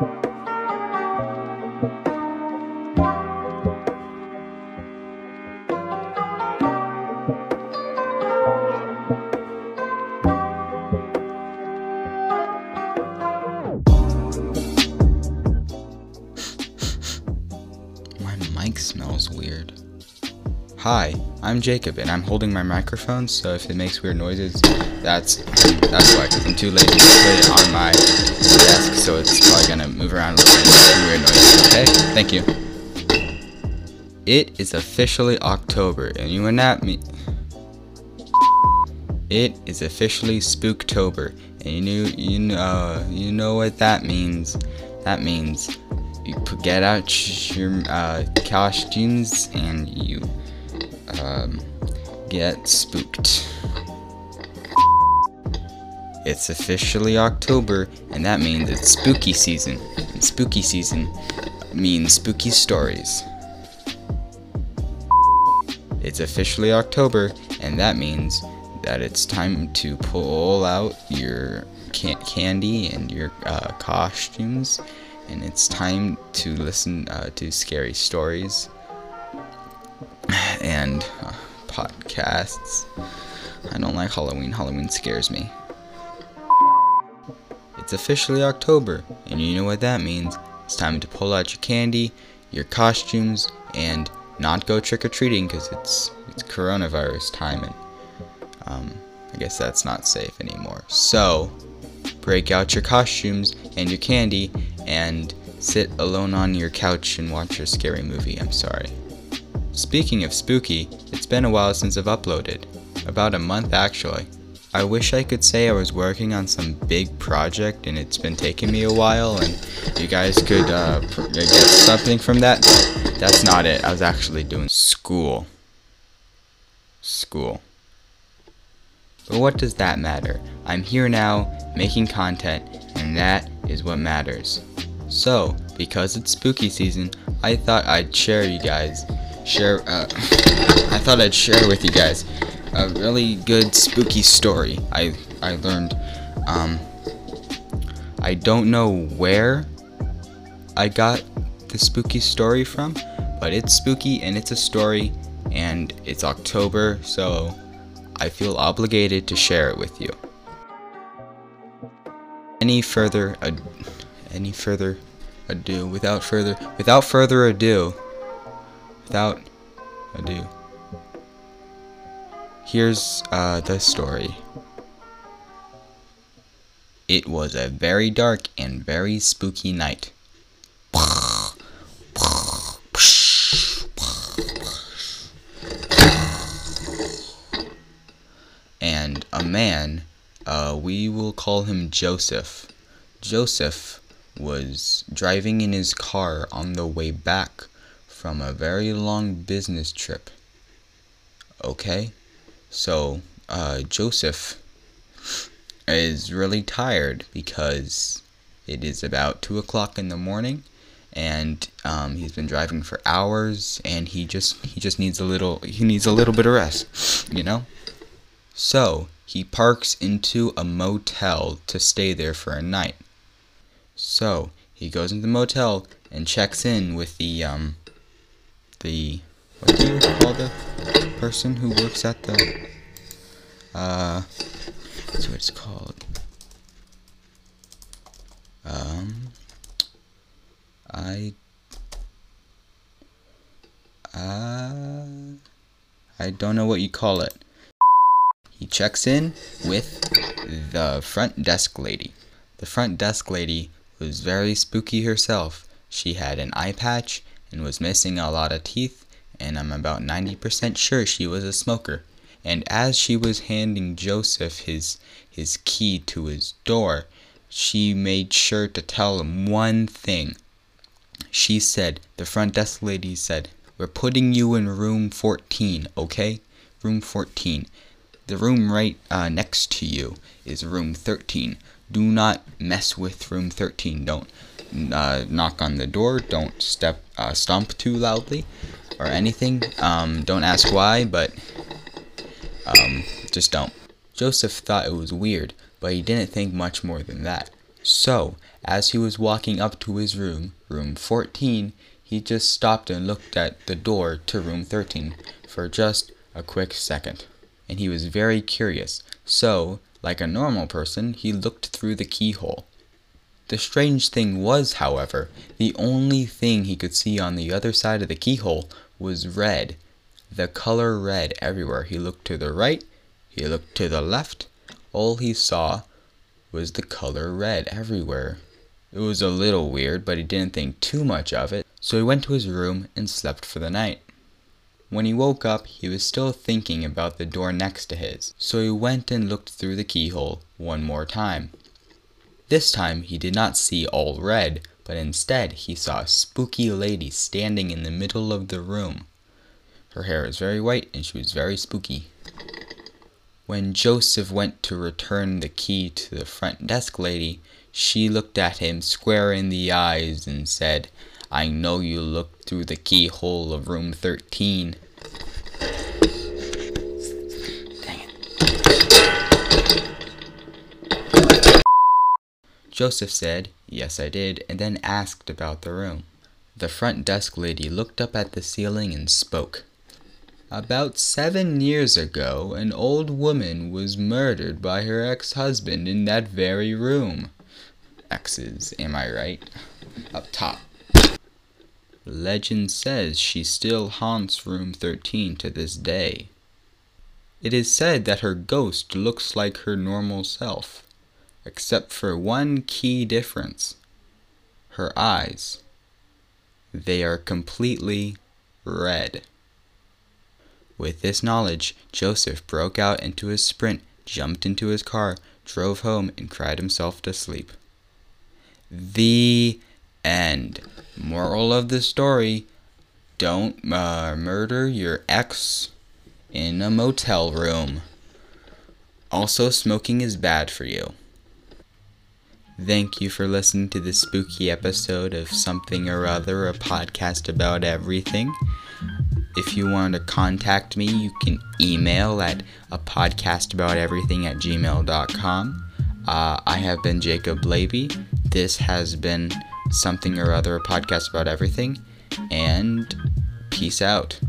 My mic smells weird. Hi, I'm Jacob, and I'm holding my microphone, so if it makes weird noises, that's that's why. Cause I'm too lazy to put it on my desk, so it's probably gonna move around a little bit and make weird noises. Okay, thank you. It is officially October, and you what that mean? It is officially Spooktober, and you you know you know what that means. That means you get out your uh, costumes and you um, get spooked. It's officially October, and that means it's spooky season. And spooky season means spooky stories. It's officially October, and that means that it's time to pull out your can- candy and your uh, costumes, and it's time to listen uh, to scary stories and uh, podcasts. I don't like Halloween. Halloween scares me. It's officially October, and you know what that means. It's time to pull out your candy, your costumes, and not go trick or treating because it's it's coronavirus time, and um, I guess that's not safe anymore. So, break out your costumes and your candy, and sit alone on your couch and watch your scary movie. I'm sorry. Speaking of spooky, it's been a while since I've uploaded. About a month actually. I wish I could say I was working on some big project and it's been taking me a while and you guys could uh, get something from that. That's not it. I was actually doing school. School. But what does that matter? I'm here now, making content, and that is what matters. So, because it's spooky season, I thought I'd share you guys, share, uh, I thought I'd share with you guys a really good spooky story I, I learned. Um, I don't know where I got the spooky story from, but it's spooky and it's a story, and it's October, so I feel obligated to share it with you. Any further ad- any further ado without further without further ado without ado here's uh, the story it was a very dark and very spooky night and a man uh, we will call him joseph joseph was driving in his car on the way back from a very long business trip. Okay? So, uh, Joseph is really tired because it is about 2 o'clock in the morning and um, he's been driving for hours and he just he just needs a little he needs a little bit of rest you know? So he parks into a motel to stay there for a night. So he goes into the motel and checks in with the um the what do you call the person who works at the uh that's what it's called. Um I uh I don't know what you call it. He checks in with the front desk lady. The front desk lady was very spooky herself. She had an eye patch and was missing a lot of teeth, and I'm about 90% sure she was a smoker. And as she was handing Joseph his his key to his door, she made sure to tell him one thing. She said, the front desk lady said, "We're putting you in room 14, okay? Room 14. The room right uh, next to you is room 13 do not mess with room 13. Don't uh, knock on the door. Don't step uh, stomp too loudly or anything. Um, don't ask why, but um, just don't. Joseph thought it was weird, but he didn't think much more than that. So, as he was walking up to his room, room 14, he just stopped and looked at the door to room 13 for just a quick second. And he was very curious, so, like a normal person, he looked through the keyhole. The strange thing was, however, the only thing he could see on the other side of the keyhole was red. The color red everywhere. He looked to the right, he looked to the left. All he saw was the color red everywhere. It was a little weird, but he didn't think too much of it, so he went to his room and slept for the night. When he woke up, he was still thinking about the door next to his, so he went and looked through the keyhole one more time. This time he did not see all red, but instead he saw a spooky lady standing in the middle of the room. Her hair was very white and she was very spooky. When Joseph went to return the key to the front desk lady, she looked at him square in the eyes and said, I know you looked through the keyhole of room 13. Joseph said, Yes, I did, and then asked about the room. The front desk lady looked up at the ceiling and spoke. About seven years ago, an old woman was murdered by her ex husband in that very room. X's, am I right? Up top. Legend says she still haunts room 13 to this day. It is said that her ghost looks like her normal self, except for one key difference her eyes. They are completely red. With this knowledge, Joseph broke out into his sprint, jumped into his car, drove home, and cried himself to sleep. The end. Moral of the story don't uh, murder your ex in a motel room. Also, smoking is bad for you. Thank you for listening to this spooky episode of Something or Other, a podcast about everything. If you want to contact me, you can email at a podcast about everything at gmail.com. Uh, I have been Jacob Levy. This has been Something or Other, a podcast about everything. And peace out.